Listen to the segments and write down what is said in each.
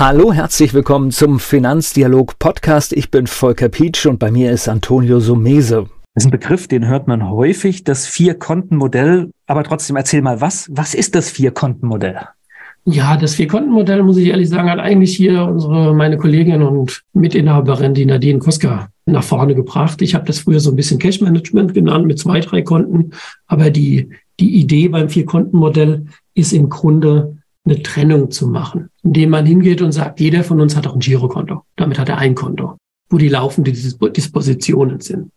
Hallo, herzlich willkommen zum Finanzdialog Podcast. Ich bin Volker Pietsch und bei mir ist Antonio Sumese. Das ist ein Begriff, den hört man häufig, das Vier-Konten-Modell. Aber trotzdem erzähl mal, was, was ist das Vier-Konten-Modell? Ja, das Vier-Konten-Modell, muss ich ehrlich sagen, hat eigentlich hier unsere, meine Kollegin und Mitinhaberin, die Nadine Koska, nach vorne gebracht. Ich habe das früher so ein bisschen Cash-Management genannt mit zwei, drei Konten. Aber die, die Idee beim Vier-Konten-Modell ist im Grunde eine Trennung zu machen, indem man hingeht und sagt, jeder von uns hat auch ein Girokonto. Damit hat er ein Konto, wo die laufenden Dispositionen sind.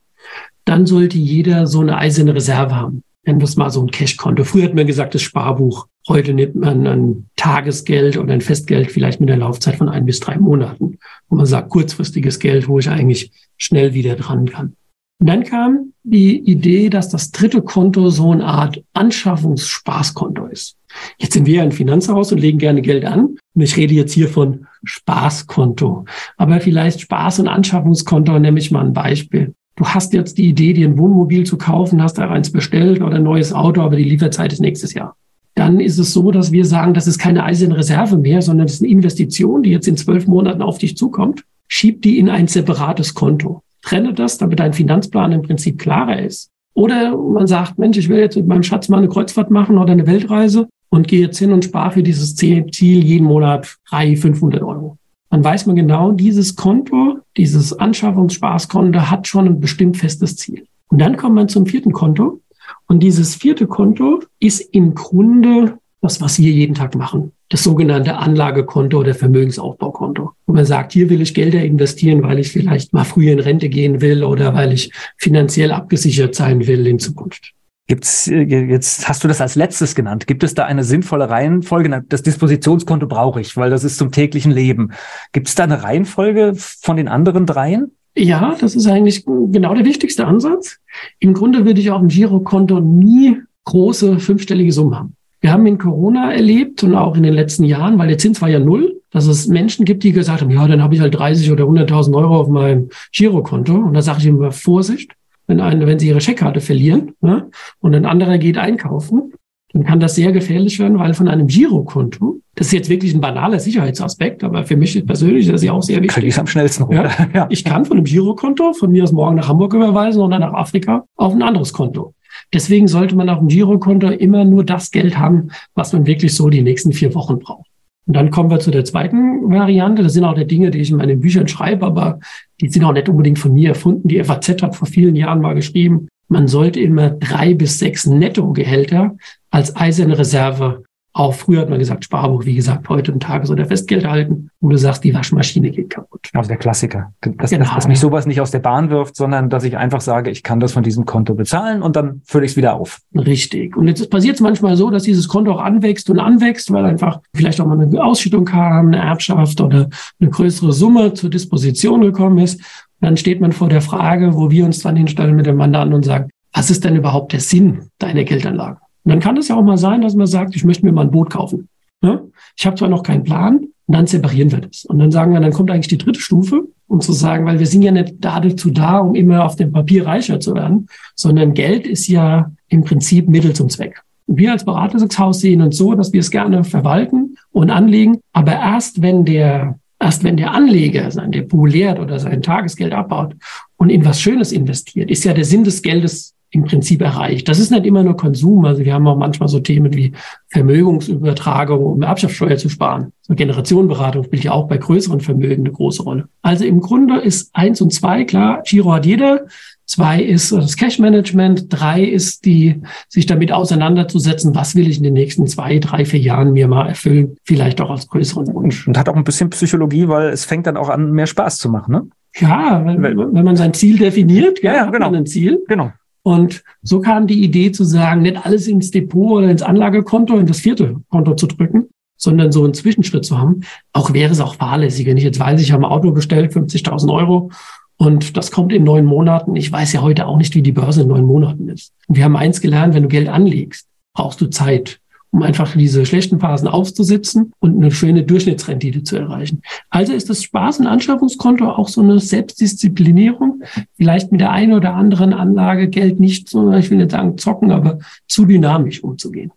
Dann sollte jeder so eine eiserne Reserve haben. Nennen wir es mal so ein Cash-Konto. Früher hat man gesagt, das Sparbuch. Heute nimmt man ein Tagesgeld oder ein Festgeld vielleicht mit einer Laufzeit von ein bis drei Monaten, wo man sagt, kurzfristiges Geld, wo ich eigentlich schnell wieder dran kann. Und dann kam die Idee, dass das dritte Konto so eine Art Anschaffungsspaßkonto ist. Jetzt sind wir ein Finanzhaus und legen gerne Geld an. Und ich rede jetzt hier von Spaßkonto. Aber vielleicht Spaß- und Anschaffungskonto, nehme ich mal ein Beispiel. Du hast jetzt die Idee, dir ein Wohnmobil zu kaufen, hast da eins bestellt oder ein neues Auto, aber die Lieferzeit ist nächstes Jahr. Dann ist es so, dass wir sagen, das ist keine eiserne Reserve mehr, sondern das ist eine Investition, die jetzt in zwölf Monaten auf dich zukommt. Schieb die in ein separates Konto. Trenne das, damit dein Finanzplan im Prinzip klarer ist. Oder man sagt, Mensch, ich will jetzt mit meinem Schatz mal eine Kreuzfahrt machen oder eine Weltreise und gehe jetzt hin und spare für dieses Ziel jeden Monat 300, 500 Euro. Dann weiß man genau, dieses Konto, dieses Anschaffungsspaßkonto hat schon ein bestimmt festes Ziel. Und dann kommt man zum vierten Konto. Und dieses vierte Konto ist im Grunde das, was wir jeden Tag machen. Das sogenannte Anlagekonto oder Vermögensaufbaukonto. Wo man sagt, hier will ich Gelder investieren, weil ich vielleicht mal früher in Rente gehen will oder weil ich finanziell abgesichert sein will in Zukunft. Gibt's äh, jetzt hast du das als letztes genannt. Gibt es da eine sinnvolle Reihenfolge? Das Dispositionskonto brauche ich, weil das ist zum täglichen Leben. Gibt es da eine Reihenfolge von den anderen dreien? Ja, das ist eigentlich genau der wichtigste Ansatz. Im Grunde würde ich auf dem Girokonto nie große fünfstellige Summen haben. Wir haben in Corona erlebt und auch in den letzten Jahren, weil der Zins war ja null, dass es Menschen gibt, die gesagt haben, ja, dann habe ich halt 30 oder 100.000 Euro auf meinem Girokonto. Und da sage ich immer Vorsicht, wenn, eine, wenn sie ihre Scheckkarte verlieren ne, und ein anderer geht einkaufen, dann kann das sehr gefährlich werden, weil von einem Girokonto, das ist jetzt wirklich ein banaler Sicherheitsaspekt, aber für mich persönlich ist das ja auch sehr wichtig. Kriege ich am schnellsten. Ja, ja. Ich kann von einem Girokonto von mir aus morgen nach Hamburg überweisen oder nach Afrika auf ein anderes Konto. Deswegen sollte man auf dem Girokonto immer nur das Geld haben, was man wirklich so die nächsten vier Wochen braucht. Und dann kommen wir zu der zweiten Variante. Das sind auch die Dinge, die ich in meinen Büchern schreibe, aber die sind auch nicht unbedingt von mir erfunden. Die FAZ hat vor vielen Jahren mal geschrieben, man sollte immer drei bis sechs Nettogehälter als eiserne Reserve auch früher hat man gesagt, Sparbuch, wie gesagt, heute ein Tages- oder Festgeld halten, wo du sagst, die Waschmaschine geht kaputt. Also der Klassiker. Dass, genau. dass, dass mich sowas nicht aus der Bahn wirft, sondern dass ich einfach sage, ich kann das von diesem Konto bezahlen und dann fülle ich es wieder auf. Richtig. Und jetzt passiert es manchmal so, dass dieses Konto auch anwächst und anwächst, weil einfach vielleicht auch mal eine Ausschüttung kam, eine Erbschaft oder eine größere Summe zur Disposition gekommen ist. Und dann steht man vor der Frage, wo wir uns dann hinstellen mit dem Mandanten und sagen, was ist denn überhaupt der Sinn deiner Geldanlage? Und dann kann es ja auch mal sein, dass man sagt, ich möchte mir mal ein Boot kaufen. Ja? Ich habe zwar noch keinen Plan, und dann separieren wir das. Und dann sagen wir, dann kommt eigentlich die dritte Stufe, um zu sagen, weil wir sind ja nicht dazu da, um immer auf dem Papier reicher zu werden, sondern Geld ist ja im Prinzip Mittel zum Zweck. Wir als Beratungshaus sehen uns so, dass wir es gerne verwalten und anlegen, aber erst wenn der Erst wenn der Anleger sein Depot leert oder sein Tagesgeld abbaut und in was Schönes investiert, ist ja der Sinn des Geldes im Prinzip erreicht. Das ist nicht immer nur Konsum. Also wir haben auch manchmal so Themen wie Vermögensübertragung, um Erbschaftssteuer zu sparen. So Generationenberatung spielt ja auch bei größeren Vermögen eine große Rolle. Also im Grunde ist eins und zwei klar. Giro hat jeder. Zwei ist das Cash Management. Drei ist die, sich damit auseinanderzusetzen, was will ich in den nächsten zwei, drei, vier Jahren mir mal erfüllen. Vielleicht auch als größeren Wunsch. Und hat auch ein bisschen Psychologie, weil es fängt dann auch an, mehr Spaß zu machen, ne? Ja, wenn, wenn man sein Ziel definiert, ja, ja genau. ein Ziel. Genau. Und so kam die Idee zu sagen, nicht alles ins Depot oder ins Anlagekonto, in das vierte Konto zu drücken, sondern so einen Zwischenschritt zu haben. Auch wäre es auch fahrlässig, wenn ich jetzt weiß, ich habe ein Auto bestellt, 50.000 Euro Und das kommt in neun Monaten. Ich weiß ja heute auch nicht, wie die Börse in neun Monaten ist. Und wir haben eins gelernt, wenn du Geld anlegst, brauchst du Zeit, um einfach diese schlechten Phasen aufzusitzen und eine schöne Durchschnittsrendite zu erreichen. Also ist das Spaß- und Anschaffungskonto auch so eine Selbstdisziplinierung, vielleicht mit der einen oder anderen Anlage Geld nicht so, ich will nicht sagen zocken, aber zu dynamisch umzugehen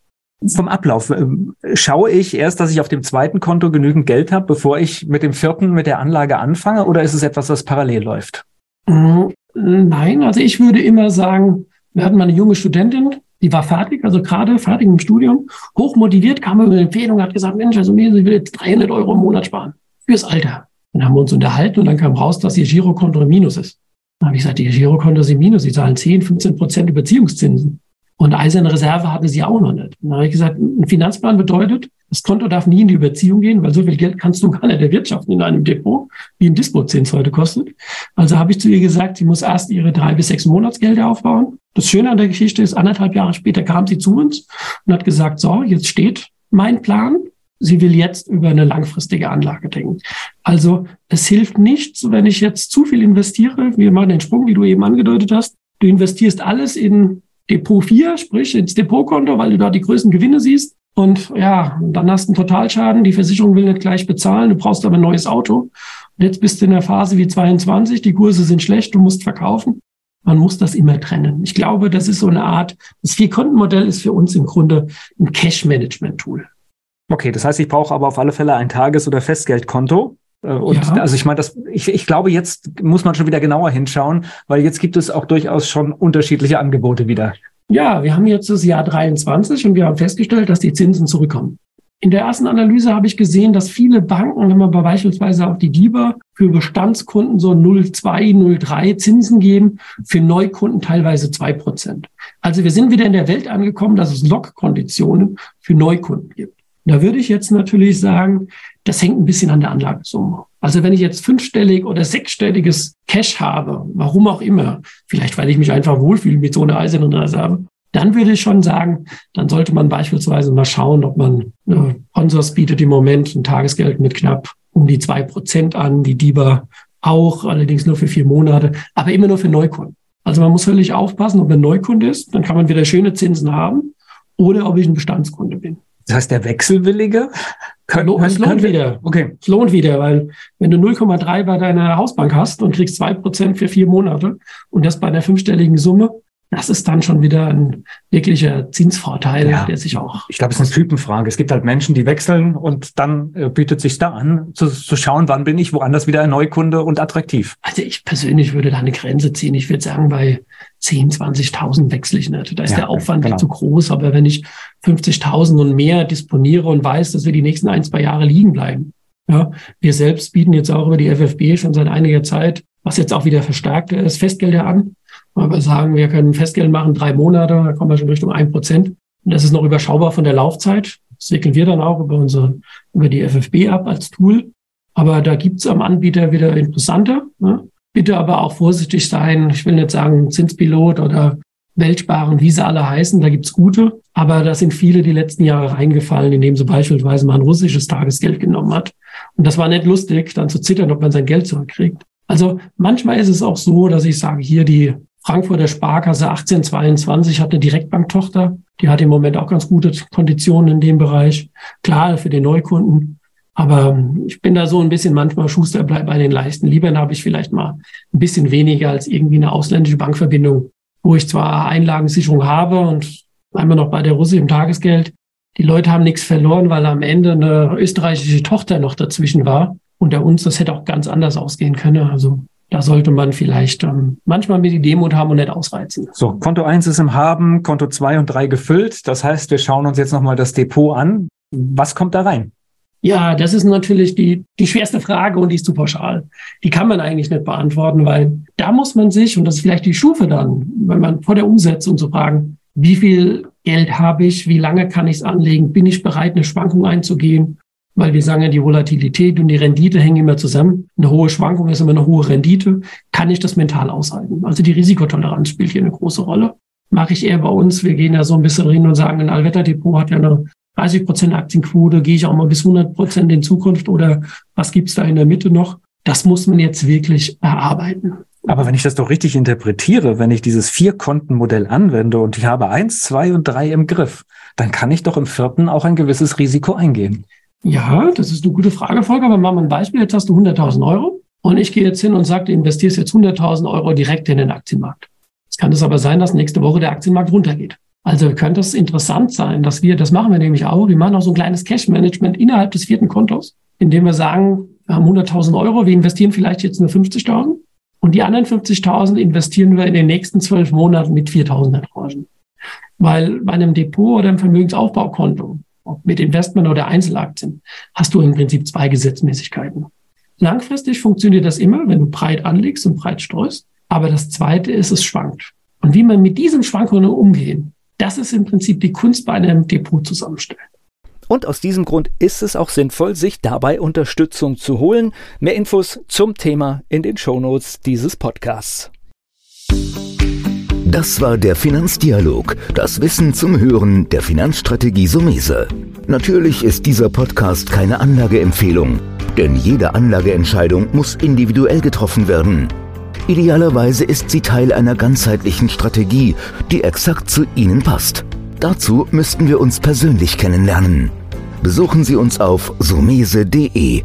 vom Ablauf. Ähm, schaue ich erst, dass ich auf dem zweiten Konto genügend Geld habe, bevor ich mit dem vierten mit der Anlage anfange, oder ist es etwas, das parallel läuft? Mm, nein, also ich würde immer sagen, wir hatten mal eine junge Studentin, die war fertig, also gerade fertig im Studium, hochmotiviert, kam über eine Empfehlung, hat gesagt, Mensch, also ich will jetzt 300 Euro im Monat sparen fürs Alter. Dann haben wir uns unterhalten und dann kam raus, dass ihr Girokonto im Minus ist. Dann habe ich gesagt, ihr Girokonto ist im Minus, sie zahlen 10, 15 Prozent Überziehungszinsen. Und eiserne Reserve hatte sie auch noch nicht. Dann habe ich gesagt, ein Finanzplan bedeutet, das Konto darf nie in die Überziehung gehen, weil so viel Geld kannst du gar nicht erwirtschaften in einem Depot, wie ein Dispozins heute kostet. Also habe ich zu ihr gesagt, sie muss erst ihre drei bis sechs Monatsgelder aufbauen. Das Schöne an der Geschichte ist, anderthalb Jahre später kam sie zu uns und hat gesagt, so, jetzt steht mein Plan. Sie will jetzt über eine langfristige Anlage denken. Also es hilft nichts, wenn ich jetzt zu viel investiere. Wir machen den Sprung, wie du eben angedeutet hast. Du investierst alles in Depot 4, sprich ins Depotkonto, weil du da die größten Gewinne siehst. Und ja, dann hast du einen Totalschaden, die Versicherung will nicht gleich bezahlen, du brauchst aber ein neues Auto. Und jetzt bist du in der Phase wie 22, die Kurse sind schlecht, du musst verkaufen. Man muss das immer trennen. Ich glaube, das ist so eine Art, das Vier-Konten-Modell ist für uns im Grunde ein Cash-Management-Tool. Okay, das heißt, ich brauche aber auf alle Fälle ein Tages- oder Festgeldkonto. Äh, und ja. also ich meine, das, ich, ich glaube, jetzt muss man schon wieder genauer hinschauen, weil jetzt gibt es auch durchaus schon unterschiedliche Angebote wieder. Ja, wir haben jetzt das Jahr 23 und wir haben festgestellt, dass die Zinsen zurückkommen. In der ersten Analyse habe ich gesehen, dass viele Banken, wenn man beispielsweise auf die DIBA für Bestandskunden so 0,2, 0,3 Zinsen geben, für Neukunden teilweise zwei Prozent. Also wir sind wieder in der Welt angekommen, dass es Lockkonditionen für Neukunden gibt. Da würde ich jetzt natürlich sagen, das hängt ein bisschen an der Anlagesumme. Also wenn ich jetzt fünfstellig oder sechsstelliges Cash habe, warum auch immer, vielleicht weil ich mich einfach wohlfühle mit so einer eisernen Reserve, dann würde ich schon sagen, dann sollte man beispielsweise mal schauen, ob man, äh, Consors bietet im Moment ein Tagesgeld mit knapp um die zwei Prozent an, die DIBA auch, allerdings nur für vier Monate, aber immer nur für Neukunden. Also man muss völlig aufpassen, ob man Neukunde ist, dann kann man wieder schöne Zinsen haben, oder ob ich ein Bestandskunde bin. Das heißt, der Wechselwillige kann, es lohnt wieder. Okay. Es lohnt wieder, weil wenn du 0,3 bei deiner Hausbank hast und kriegst zwei Prozent für vier Monate und das bei einer fünfstelligen Summe, das ist dann schon wieder ein wirklicher Zinsvorteil, ja. der sich auch. Ich glaube, es ist eine Typenfrage. Es gibt halt Menschen, die wechseln und dann äh, bietet sich da an, zu, zu schauen, wann bin ich woanders wieder ein Neukunde und attraktiv. Also ich persönlich würde da eine Grenze ziehen. Ich würde sagen, bei 10, 20.000 wechsle ich nicht. Da ist ja, der Aufwand genau. zu groß. Aber wenn ich 50.000 und mehr disponiere und weiß, dass wir die nächsten ein, zwei Jahre liegen bleiben. Ja, wir selbst bieten jetzt auch über die FFB schon seit einiger Zeit, was jetzt auch wieder verstärkt ist, Festgelder an wir sagen, wir können Festgeld machen, drei Monate, da kommen wir schon Richtung ein Prozent. Und das ist noch überschaubar von der Laufzeit. Das wickeln wir dann auch über unsere, über die FFB ab als Tool. Aber da gibt's am Anbieter wieder interessante. Ne? Bitte aber auch vorsichtig sein. Ich will nicht sagen Zinspilot oder Weltsparen, wie sie alle heißen. Da gibt's gute. Aber da sind viele die letzten Jahre reingefallen, indem sie beispielsweise mal ein russisches Tagesgeld genommen hat. Und das war nicht lustig, dann zu zittern, ob man sein Geld zurückkriegt. Also manchmal ist es auch so, dass ich sage, hier die Frankfurter Sparkasse 1822 hat eine Direktbanktochter. Die hat im Moment auch ganz gute Konditionen in dem Bereich. Klar, für den Neukunden. Aber ich bin da so ein bisschen manchmal Schuster bleibt bei den Leisten. Lieber habe ich vielleicht mal ein bisschen weniger als irgendwie eine ausländische Bankverbindung, wo ich zwar Einlagensicherung habe und einmal noch bei der Russe im Tagesgeld. Die Leute haben nichts verloren, weil am Ende eine österreichische Tochter noch dazwischen war. Unter uns, das hätte auch ganz anders ausgehen können. Also da sollte man vielleicht ähm, manchmal mit die Demut haben und nicht ausreizen. So, Konto 1 ist im Haben, Konto 2 und 3 gefüllt. Das heißt, wir schauen uns jetzt nochmal das Depot an. Was kommt da rein? Ja, das ist natürlich die, die schwerste Frage und die ist zu pauschal. Die kann man eigentlich nicht beantworten, weil da muss man sich, und das ist vielleicht die Stufe dann, wenn man vor der Umsetzung zu fragen, wie viel Geld habe ich, wie lange kann ich es anlegen, bin ich bereit, eine Schwankung einzugehen weil wir sagen ja, die Volatilität und die Rendite hängen immer zusammen. Eine hohe Schwankung ist immer eine hohe Rendite. Kann ich das mental aushalten? Also die Risikotoleranz spielt hier eine große Rolle. Mache ich eher bei uns. Wir gehen ja so ein bisschen rein und sagen, ein Allwetterdepot hat ja eine 30 Prozent Aktienquote. Gehe ich auch mal bis 100 Prozent in Zukunft oder was gibt's da in der Mitte noch? Das muss man jetzt wirklich erarbeiten. Aber wenn ich das doch richtig interpretiere, wenn ich dieses Vier-Konten-Modell anwende und ich habe eins, zwei und drei im Griff, dann kann ich doch im vierten auch ein gewisses Risiko eingehen. Ja, das ist eine gute Frage, Volker. Aber machen wir ein Beispiel. Jetzt hast du 100.000 Euro und ich gehe jetzt hin und sage, du investierst jetzt 100.000 Euro direkt in den Aktienmarkt. Es kann es aber sein, dass nächste Woche der Aktienmarkt runtergeht. Also könnte es interessant sein, dass wir, das machen wir nämlich auch, wir machen auch so ein kleines Cash-Management innerhalb des vierten Kontos, indem wir sagen, wir haben 100.000 Euro, wir investieren vielleicht jetzt nur 50.000 und die anderen 50.000 investieren wir in den nächsten zwölf Monaten mit 4.000er Tranchen. Weil bei einem Depot oder einem Vermögensaufbaukonto, ob mit Investment oder Einzelaktien, hast du im Prinzip zwei Gesetzmäßigkeiten. Langfristig funktioniert das immer, wenn du breit anlegst und breit streust. Aber das zweite ist, es schwankt. Und wie man mit diesen Schwankungen umgehen, das ist im Prinzip die Kunst bei einem Depot zusammenstellen. Und aus diesem Grund ist es auch sinnvoll, sich dabei Unterstützung zu holen. Mehr Infos zum Thema in den Shownotes dieses Podcasts. Das war der Finanzdialog, das Wissen zum Hören der Finanzstrategie Sumese. Natürlich ist dieser Podcast keine Anlageempfehlung, denn jede Anlageentscheidung muss individuell getroffen werden. Idealerweise ist sie Teil einer ganzheitlichen Strategie, die exakt zu Ihnen passt. Dazu müssten wir uns persönlich kennenlernen. Besuchen Sie uns auf sumese.de